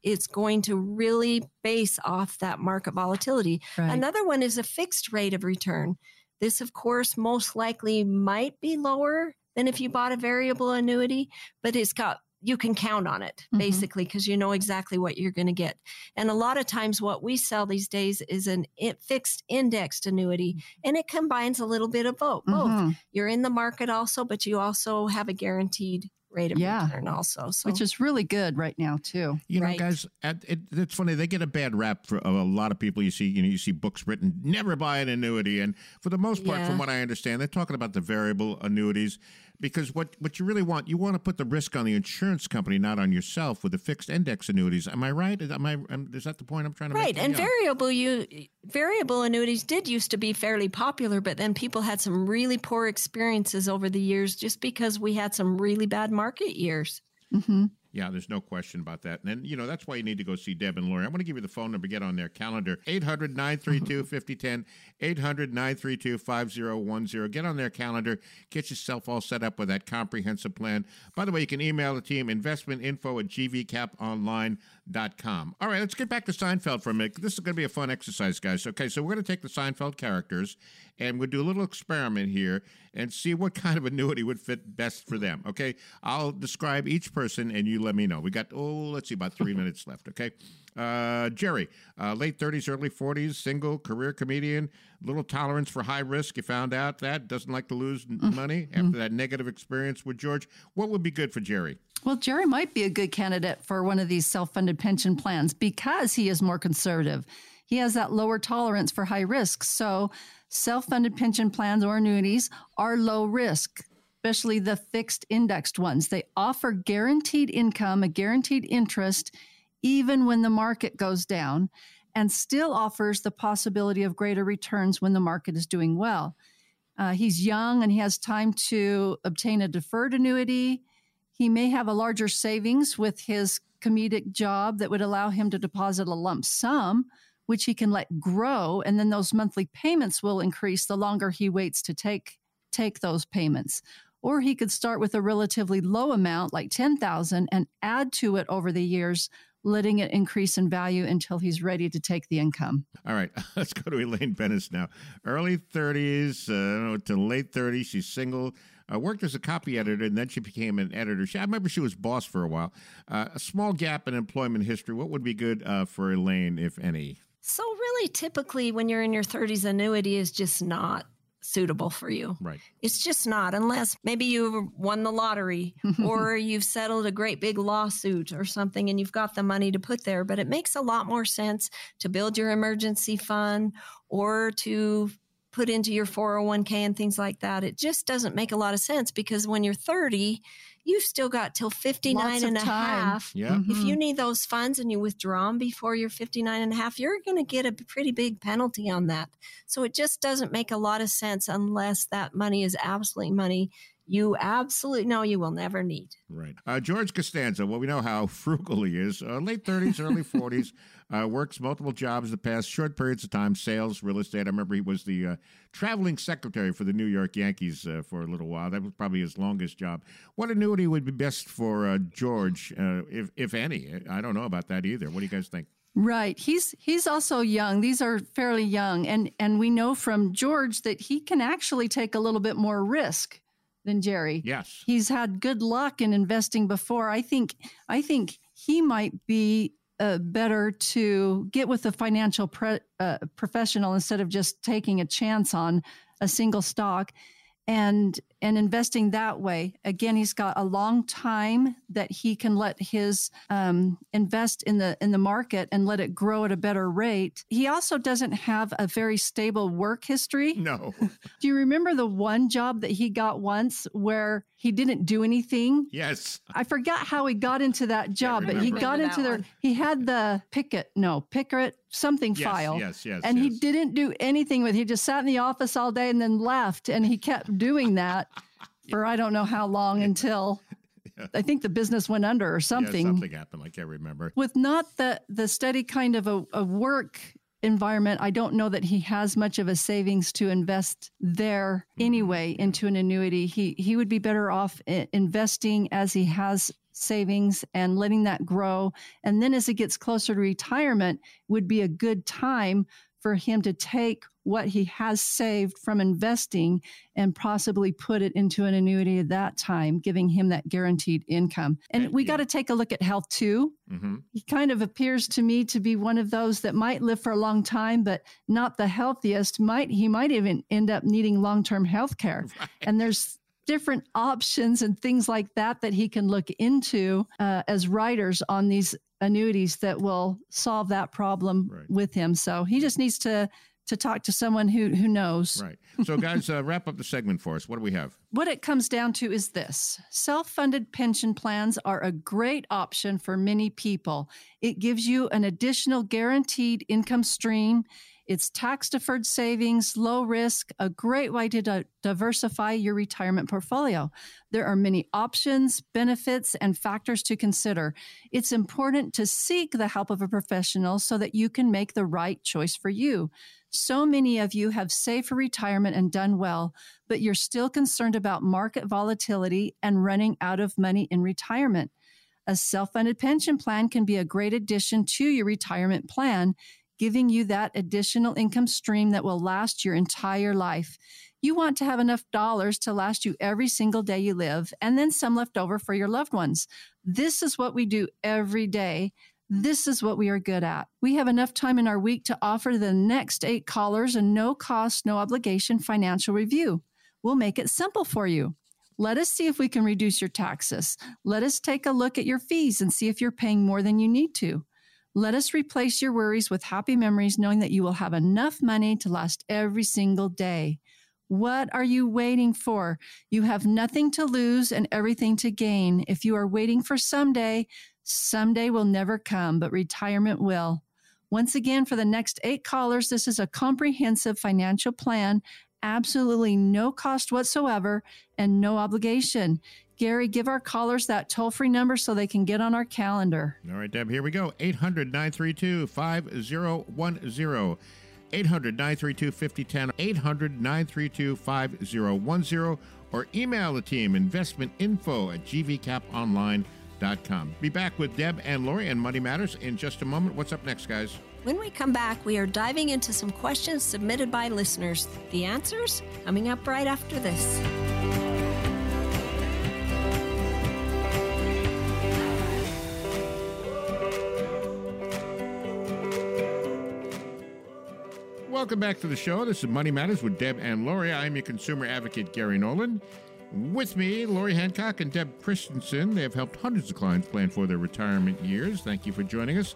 it's going to really base off that market volatility. Right. Another one is a fixed rate of return. This, of course, most likely might be lower than if you bought a variable annuity, but it's got you can count on it Mhm. basically because you know exactly what you're going to get. And a lot of times, what we sell these days is an fixed indexed annuity, and it combines a little bit of both. Both Mhm. you're in the market also, but you also have a guaranteed rate of Yeah. return also. So which is really good right now too. You know, guys, at, it, it's funny. They get a bad rap for a lot of people. You see, you know, you see books written, "Never buy an annuity," and for the most part, Yeah. from what I understand, they're talking about the variable annuities because what what you really want, you want to put the risk on the insurance company, not on yourself, with the fixed index annuities. Am I right? Is, am I? Am, is that the point I'm trying to Right, make? Right. And Yeah. variable you variable annuities did used to be fairly popular, but then people had some really poor experiences over the years just because we had some really bad market years. Mm-hmm. Yeah, there's no question about that. And, then, you know, that's why you need to go see Deb and Laurie. I'm going to give you the phone number, get on their calendar 800 932 5010, 800 932 5010. Get on their calendar, get yourself all set up with that comprehensive plan. By the way, you can email the team investmentinfo at gvcaponline.com. All right, let's get back to Seinfeld for a minute. This is going to be a fun exercise, guys. Okay, so we're going to take the Seinfeld characters and we'll do a little experiment here and see what kind of annuity would fit best for them. Okay, I'll describe each person and you let me know. We got, oh, let's see, about three [laughs] minutes left. Okay. Uh, Jerry, uh, late 30s, early 40s, single, career comedian, little tolerance for high risk. You found out that, doesn't like to lose money after that negative experience with George. What would be good for Jerry? Well, Jerry might be a good candidate for one of these self funded pension plans because he is more conservative. He has that lower tolerance for high risk. So, self funded pension plans or annuities are low risk, especially the fixed indexed ones. They offer guaranteed income, a guaranteed interest, even when the market goes down, and still offers the possibility of greater returns when the market is doing well. Uh, he's young and he has time to obtain a deferred annuity. He may have a larger savings with his comedic job that would allow him to deposit a lump sum, which he can let grow, and then those monthly payments will increase the longer he waits to take take those payments. Or he could start with a relatively low amount, like ten thousand, and add to it over the years, letting it increase in value until he's ready to take the income. All right, [laughs] let's go to Elaine Benes now. Early 30s uh, to late 30s. She's single. Uh, worked as a copy editor, and then she became an editor. She, I remember she was boss for a while. Uh, a small gap in employment history. What would be good uh, for Elaine, if any? So really typically when you're in your 30s annuity is just not suitable for you. Right. It's just not unless maybe you won the lottery [laughs] or you've settled a great big lawsuit or something and you've got the money to put there, but it makes a lot more sense to build your emergency fund or to put into your 401k and things like that. It just doesn't make a lot of sense because when you're 30, you've still got till 59 Lots and a time. half. Yeah. If Mhm. you need those funds and you withdraw them before you're 59 and a half, you're going to get a pretty big penalty on that. So it just doesn't make a lot of sense unless that money is absolutely money you absolutely know you will never need. Right. Uh, George Costanza, well, we know how [laughs] frugal he is. Uh, late 30s, early 40s, uh, works multiple jobs the past short periods of time, sales, real estate. I remember he was the uh, traveling secretary for the New York Yankees uh, for a little while. That was probably his longest job. What annuity would be best for uh, George, uh, if, if any? I don't know about that either. What do you guys think? Right. He's he's also young. These are fairly young and and we know from George that he can actually take a little bit more risk than Jerry. Yes. He's had good luck in investing before. I think I think he might be uh, better to get with a financial pre, uh, professional instead of just taking a chance on a single stock. And and investing that way again he's got a long time that he can let his um, invest in the in the market and let it grow at a better rate he also doesn't have a very stable work history No. [laughs] do you remember the one job that he got once where he didn't do anything Yes. I forgot how he got into that job, but he got into that there. one. He had the picket, no, picket something Yes, file. yes, yes, And he didn't do anything with. it. He just sat in the office all day and then left, and he kept doing that [laughs] for I don't know how long until I think the business went under or something. Yeah, something happened. I can't remember. With not the the steady kind of a, a work environment, I don't know that he has much of a savings to invest there Mm-hmm. anyway into an annuity. He he would be better off investing as he has savings and letting that grow. And then as it gets closer to retirement, would be a good time for him to take what he has saved from investing and possibly put it into an annuity at that time, giving him that guaranteed income. And we got to take a look at health too hmm he kind of appears to me to be one of those that might live for a long time but not the healthiest might he might even end up needing long-term health care [laughs] and there's different options and things like that that he can look into uh, as writers on these annuities that will solve that problem right. with him. So he just needs to to talk to someone who who knows. Right. So, guys, uh, wrap up the segment for us. What do we have? What it comes down to is this: self-funded pension plans are a great option for many people. It gives you an additional guaranteed income stream. It's tax deferred savings, low risk, a great way to di- diversify your retirement portfolio. There are many options, benefits, and factors to consider. It's important to seek the help of a professional so that you can make the right choice for you. So many of you have saved for retirement and done well, but you're still concerned about market volatility and running out of money in retirement. A self funded pension plan can be a great addition to your retirement plan giving you that additional income stream that will last your entire life. You want to have enough dollars to last you every single day you live, and then some left over for your loved ones. This is what we do every day. This is what we are good at. We have enough time in our week to offer the next eight callers a no cost, no obligation financial review. We'll make it simple for you. Let us see if we can reduce your taxes. Let us take a look at your fees and see if you're paying more than you need to. Let us replace your worries with happy memories, knowing that you will have enough money to last every single day. What are you waiting for? You have nothing to lose and everything to gain. If you are waiting for someday, someday will never come, but retirement will. Once again, for the next eight callers, this is a comprehensive financial plan, absolutely no cost whatsoever and no obligation. Gary, give our callers that toll free number so they can get on our calendar. All right, Deb, here we go 800 932 5010. 800 932 5010. 800 932 5010. Or email the team investmentinfo at gvcaponline.com. Be back with Deb and Laurie and Money Matters in just a moment. What's up next, guys? When we come back, we are diving into some questions submitted by listeners. The answers coming up right after this. Welcome back to the show. This is Money Matters with Deb and Laurie. I'm your consumer advocate, Gary Nolan. With me, Laurie Hancock and Deb Christensen. They have helped hundreds of clients plan for their retirement years. Thank you for joining us.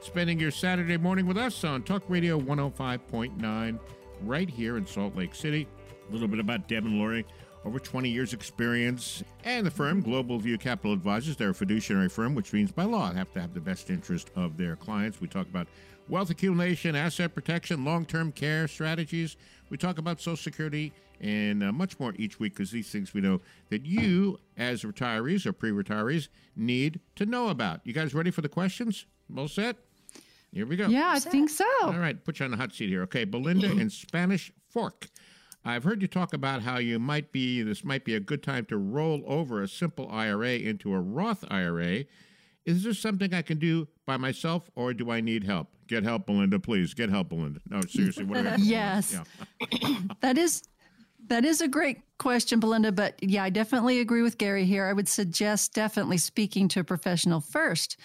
Spending your Saturday morning with us on Talk Radio 105.9 right here in Salt Lake City. A little bit about Deb and Laurie. Over 20 years experience and the firm Global View Capital Advisors. They're a fiduciary firm, which means by law they have to have the best interest of their clients. We talk about wealth accumulation, asset protection, long term care strategies. We talk about Social Security and uh, much more each week because these things we know that you, as retirees or pre retirees, need to know about. You guys ready for the questions? All set? Here we go. Yeah, I think so. All right, put you on the hot seat here. Okay, Belinda in Spanish Fork. I've heard you talk about how you might be, this might be a good time to roll over a simple IRA into a Roth IRA is this something I can do by myself or do I need help? Get help, Belinda, please. Get help, Belinda. No, seriously, what do I Yes. Yeah. [coughs] that is that is a great question, Belinda, but yeah, I definitely agree with Gary here. I would suggest definitely speaking to a professional first.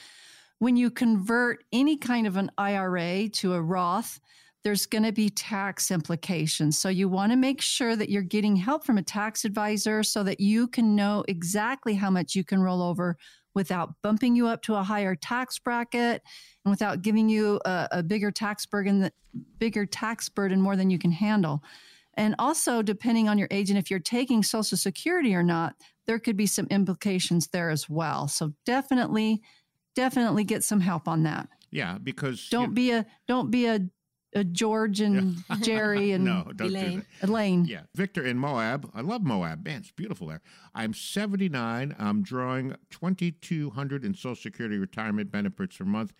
When you convert any kind of an IRA to a Roth, there's going to be tax implications. So you want to make sure that you're getting help from a tax advisor so that you can know exactly how much you can roll over without bumping you up to a higher tax bracket and without giving you a, a bigger tax burden bigger tax burden more than you can handle. And also depending on your age and if you're taking social security or not there could be some implications there as well. So definitely definitely get some help on that. Yeah because don't you, be a don't be a uh, George and. [laughs] Jerry [laughs] and no, Elaine. Elaine. Yeah. Victor in Moab. I love Moab. Man, it's beautiful there. I'm 79. I'm drawing 2200 in Social Security retirement benefits per month.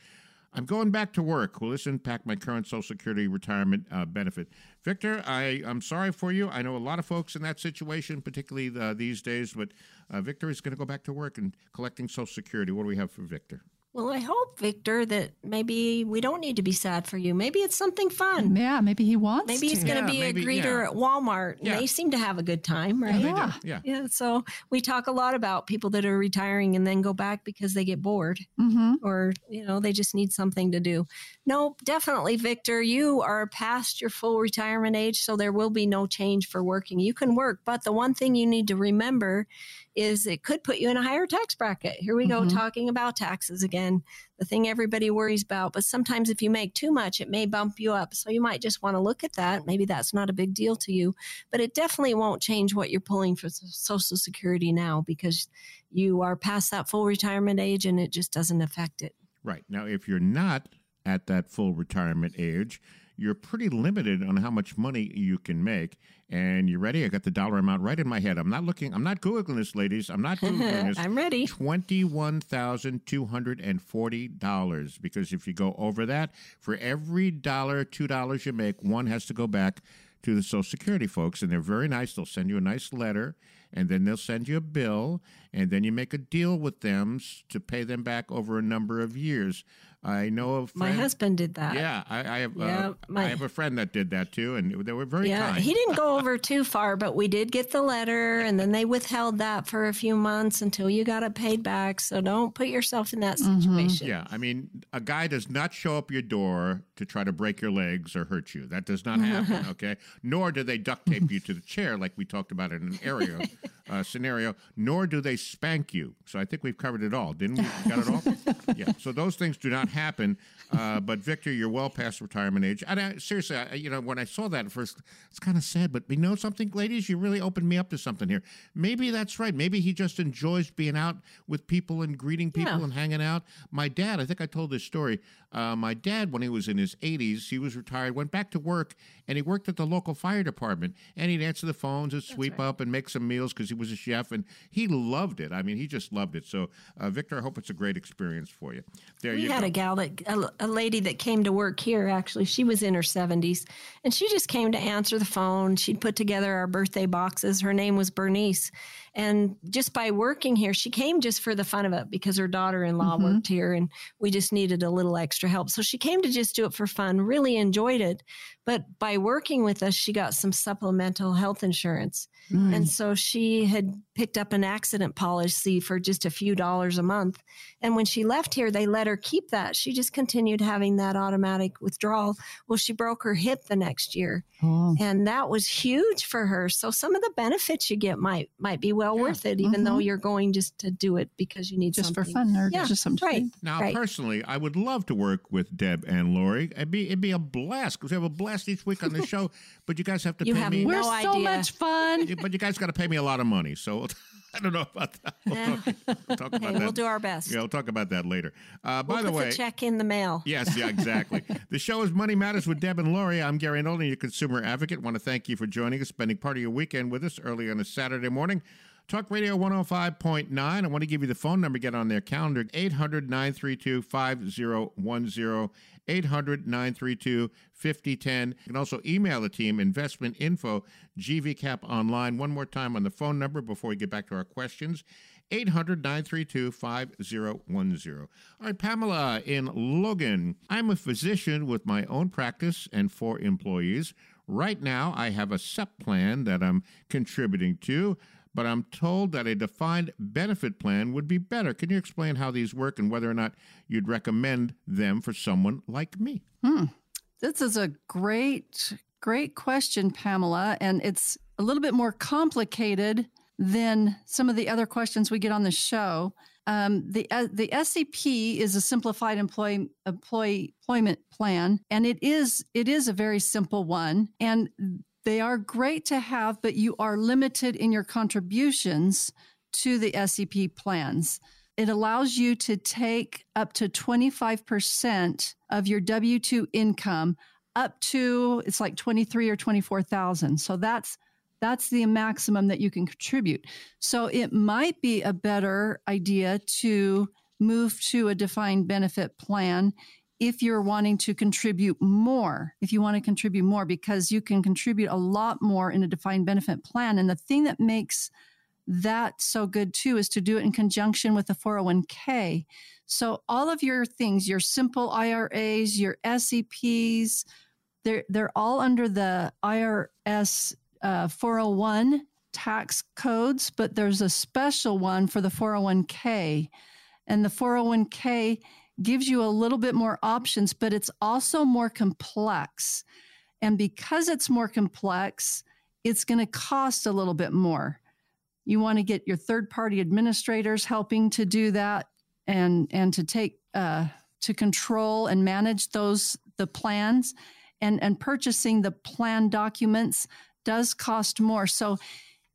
I'm going back to work. Will this impact my current Social Security retirement uh, benefit? Victor, I, I'm sorry for you. I know a lot of folks in that situation, particularly the, uh, these days, but uh, Victor is going to go back to work and collecting Social Security. What do we have for Victor? Well, I hope, Victor, that maybe we don't need to be sad for you. Maybe it's something fun. Yeah, maybe he wants Maybe he's going to Yeah, be maybe- a greeter yeah. at Walmart. and Yeah. They seem to have a good time, right? Yeah. Yeah. Yeah. So we talk a lot about people that are retiring and then go back because they get bored Mm-hmm. or, you know, they just need something to do. No, definitely, Victor, you are past your full retirement age. So there will be no change for working. You can work. But the one thing you need to remember is it could put you in a higher tax bracket. Here we go, Mhm. talking about taxes again, the thing everybody worries about. But sometimes if you make too much, it may bump you up. So you might just want to look at that. Maybe that's not a big deal to you, but it definitely won't change what you're pulling for Social Security now because you are past that full retirement age and it just doesn't affect it. Right. Now, if you're not at that full retirement age, you're pretty limited on how much money you can make. And you ready? I got the dollar amount right in my head. I'm not looking, I'm not Googling this, ladies. I'm not Googling [laughs] this. I'm ready. $21,240 because if you go over that, for every dollar, two dollars you make, one has to go back to the Social Security folks. And they're very nice. They'll send you a nice letter and then they'll send you a bill and then you make a deal with them to pay them back over a number of years. I know of My husband did that. Yeah, I, I have. Yeah, uh, my- I have a friend that did that too, and they were very yeah, kind. he didn't go [laughs] over too far, but we did get the letter, and then they withheld that for a few months until you got it paid back. So don't put yourself in that situation. Yeah, I mean, a guy does not show up your door to try to break your legs or hurt you. That does not happen, [laughs] okay? Nor do they duct tape you to the chair like we talked about in an area [laughs] uh, scenario. Nor do they spank you. So I think we've covered it all, didn't we? Got it all? [laughs] yeah. So those things do not happen. Uh, but Victor, you're well past retirement age. And I, seriously, I, you know, when I saw that at first, it's kind of sad. But you know something, ladies, you really opened me up to something here. Maybe that's right. Maybe he just enjoys being out with people and greeting people Yeah. and hanging out. My dad, I think I told this story. Uh, my dad, when he was in his 80s, he was retired, went back to work, and he worked at the local fire department. And he'd answer the phones and sweep up and make some meals because he was a chef, and he loved it. I mean, he just loved it. So, uh, Victor, I hope it's a great experience for you. There we you had go. a gal that a, a lady that came to work here actually she was in her 70s and she just came to answer the phone she'd put together our birthday boxes her name was bernice and just by working here she came just for the fun of it because her daughter-in-law Mhm. worked here and we just needed a little extra help so she came to just do it for fun really enjoyed it but by working with us she got some supplemental health insurance Mm. and so she had picked up an accident policy for just a few dollars a month. And when she left here, they let her keep that. She just continued having that automatic withdrawal. Well, she broke her hip the next year. Oh. And that was huge for her. So some of the benefits you get might might be well worth it, even though Mhm. you're going just to do it because you need Just for fun or Yeah, just something. right. Now, right. personally, I would love to work with Deb and Laurie. It'd be it'd be a blast because we have a blast each week on the show. [laughs] But you guys have to You pay have me. no We're so idea. much fun. But you guys got to pay me a lot of money. So [laughs] I don't know about that. [laughs] We'll talk, we'll talk about Hey, that. we'll do our best. Yeah, we'll talk about that later. Uh, by We'll the put way, the check in the mail. Yes, yeah, exactly. the show is Money Matters with Deb and Laurie. I'm Gary Nolan, your consumer advocate. Want to thank you for joining us, spending part of your weekend with us early on a Saturday morning. Talk Radio 105.9. I want to give you the phone number, get on their calendar 800 932 5010. 800 932 5010. You can also email the team, investment info, GVCap online. One more time on the phone number before we get back to our questions. 800 932 5010. All right, Pamela in Logan. I'm a physician with my own practice and four employees. Right now, I have a SEP plan that I'm contributing to, but I'm told that a defined benefit plan would be better. Can you explain how these work and whether or not you'd recommend them for someone like me? Hmm. This is a great, great question, Pamela. And it's a little bit more complicated than some of the other questions we get on the show. Um, the uh, the SEP is a simplified employee employee employment plan, and it is it is a very simple one, and they are great to have, but you are limited in your contributions to the SEP plans. It allows you to take up to 25% of your W 2 income up to it's like 23 or 24,000. So that's that's the maximum that you can contribute. So it might be a better idea to move to a defined benefit plan if you're wanting to contribute more, if you want to contribute more, because you can contribute a lot more in a defined benefit plan. And the thing that makes that so good too is to do it in conjunction with the 401k. So all of your things, your simple IRAs, your SEPs, they're they're all under the IRS uh, 401 tax codes, but there's a special one for the 401k. And the 401k gives you a little bit more options, but it's also more complex. And because it's more complex, it's going to cost a little bit more. You want to get your third party administrators helping to do that and, and to take, uh, to control and manage those, the plans and, and purchasing the plan documents does cost more. So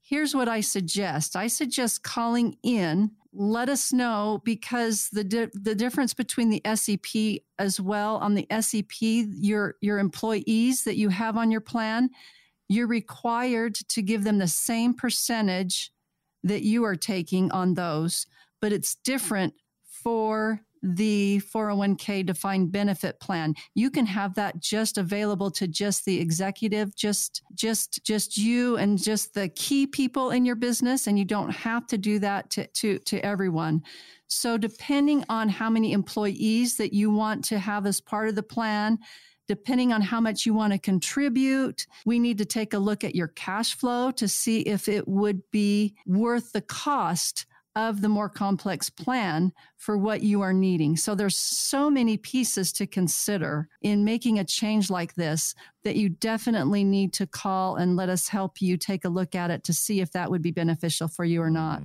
here's what I suggest. I suggest calling in let us know because the di- the difference between the SEP as well on the SEP your your employees that you have on your plan you're required to give them the same percentage that you are taking on those but it's different for the 401k defined benefit plan you can have that just available to just the executive just just just you and just the key people in your business and you don't have to do that to to, to everyone so depending on how many employees that you want to have as part of the plan depending on how much you want to contribute. We need to take a look at your cash flow to see if it would be worth the cost of the more complex plan for what you are needing. So there's so many pieces to consider in making a change like this that you definitely need to call and let us help you take a look at it to see if that would be beneficial for you or not.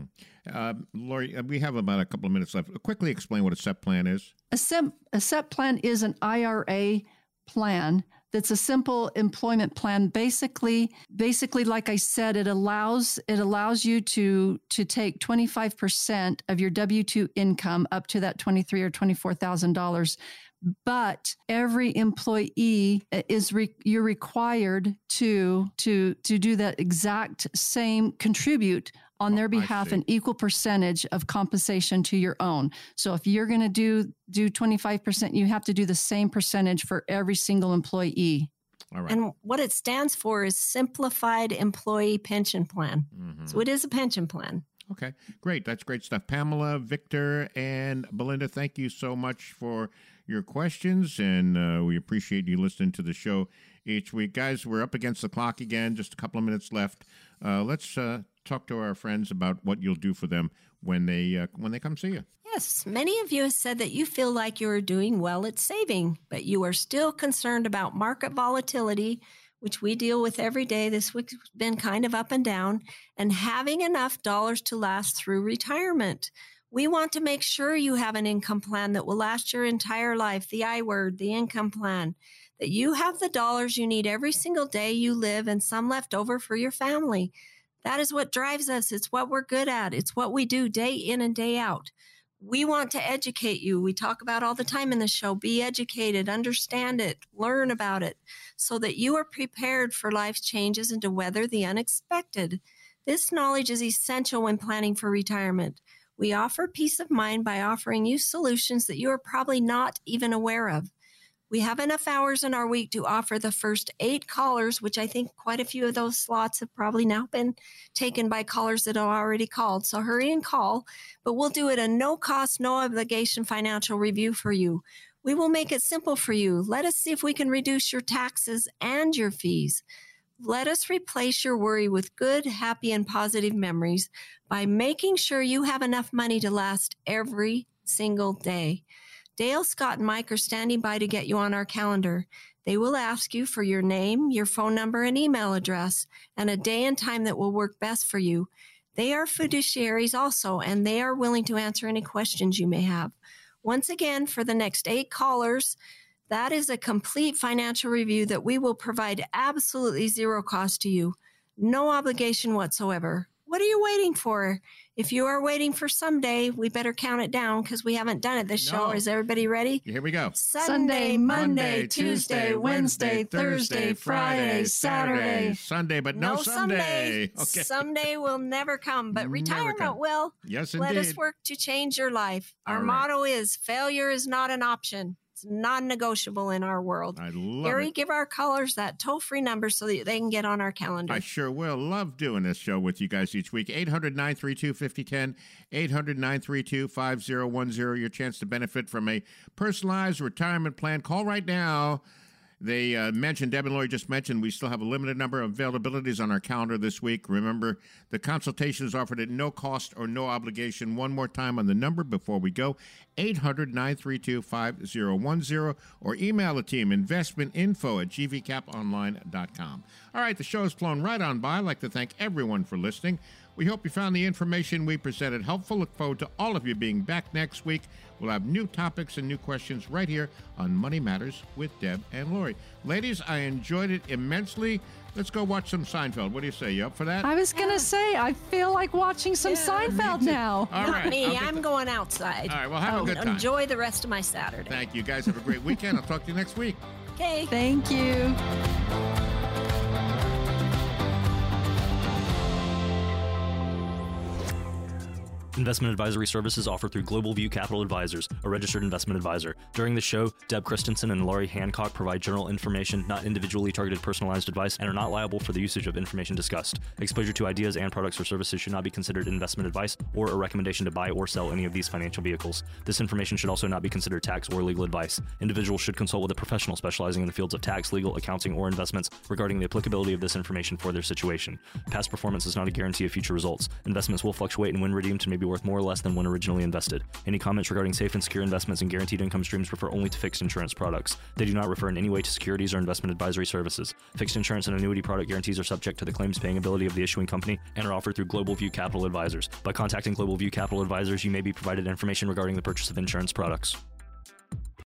Uh, Laurie, uh, we have about a couple of minutes left. Quickly explain what a SEP plan is. A SEP, a SEP plan is an IRA plan that's a simple employment plan. Basically basically like i said it allows it allows you to to take 25% of your w2 income up to that 23 or 24000 dollars. But every employee is re, you're required to to to do that exact same contribute on their behalf an equal percentage of compensation to your own. So if you're going to do do 25%, you have to do the same percentage for every single employee. All right. And what it stands for is Simplified Employee Pension Plan. Mm-hmm. So it is a pension plan. Okay, great. That's great stuff. Pamela, Victor, and Belinda, thank you so much for your questions, and uh, we appreciate you listening to the show each week. Guys, we're up against the clock again, just a couple of minutes left. Uh, let's uh, talk to our friends about what you'll do for them when they uh, when they come see you. Yes, many of you have said that you feel like you are doing well at saving, but you are still concerned about market volatility, which we deal with every day. This week's been kind of up and down, and having enough dollars to last through retirement. We want to make sure you have an income plan that will last your entire life, the I word, the income plan, that you have the dollars you need every single day you live and some left over for your family. That is what drives us. It's what we're good at. It's what we do day in and day out. We want to educate you. We talk about all the time in the show. Be educated, understand it, learn about it so that you are prepared for life's changes and to weather the unexpected. This knowledge is essential when planning for retirement. We offer peace of mind by offering you solutions that you are probably not even aware of. We have enough hours in our week to offer the first eight callers, which I think quite a few of those slots have probably now been taken by callers that are already called. So hurry and call, but we'll do it a no cost, no obligation financial review for you. We will make it simple for you. Let us see if we can reduce your taxes and your fees. Let us replace your worry with good, happy, and positive memories by making sure you have enough money to last every single day. Dale, Scott, and Mike are standing by to get you on our calendar. They will ask you for your name, your phone number, and email address, and a day and time that will work best for you. They are fiduciaries also, and they are willing to answer any questions you may have. Once again, for the next eight callers, that is a complete financial review that we will provide absolutely zero cost to you, no obligation whatsoever. What are you waiting for? If you are waiting for someday, we better count it down because we haven't done it this show. Is everybody ready? Here we go. Sunday, Monday, Tuesday, Wednesday, Thursday, Friday, Saturday. Sunday, but no, someday. Sunday. [laughs] Okay. Someday will never come, but Never retirement come. will. Yes, Let us work to change your life. Our All right. motto is failure is not an option. It's non negotiable in our world. I love Gary, it. give our callers that toll free number so that they can get on our calendar. I sure will. Love doing this show with you guys each week. 800 932 5010, 800 932 5010. Your chance to benefit from a personalized retirement plan. Call right now. They uh, mentioned, Deb and Laurie just mentioned, we still have a limited number of availabilities on our calendar this week. Remember, the consultation is offered at no cost or no obligation. One more time on the number before we go 800 932 5010 or email the team investmentinfo at gvcaponline.com. All right, the show has flown right on by. I'd like to thank everyone for listening. We hope you found the information we presented helpful. Look forward to all of you being back next week. We'll have new topics and new questions right here on Money Matters with Deb and Laurie. Ladies, I enjoyed it immensely. Let's go watch some Seinfeld. What do you say? You up for that? I was going to say, I feel like watching some Seinfeld now. [laughs] All Not me. I'll get I'm the- going outside. All right, well, have a oh, good time. Enjoy the rest of my Saturday. Thank you. guys have a great weekend. I'll talk to you next week. Okay. Thank you. Investment advisory services offered through Global View Capital Advisors, a registered investment advisor. During the show, Deb Christensen and Laurie Hancock provide general information, not individually targeted personalized advice, and are not liable for the usage of information discussed. Exposure to ideas and products or services should not be considered investment advice or a recommendation to buy or sell any of these financial vehicles. This information should also not be considered tax or legal advice. Individuals should consult with a professional specializing in the fields of tax, legal, accounting, or investments regarding the applicability of this information for their situation. Past performance is not a guarantee of future results. Investments will fluctuate and when redeemed may be worth more or less than when originally invested. Any comments regarding safe and secure investments and guaranteed income streams refer only to fixed insurance products. They do not refer in any way to securities or investment advisory services. Fixed insurance and annuity product guarantees are subject to the claims paying ability of the issuing company and are offered through Global View Capital Advisors. By contacting Global View Capital Advisors, you may be provided information regarding the purchase of insurance products.